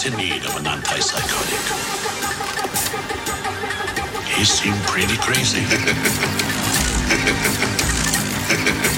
is in need of an antipsychotic. He seemed pretty crazy.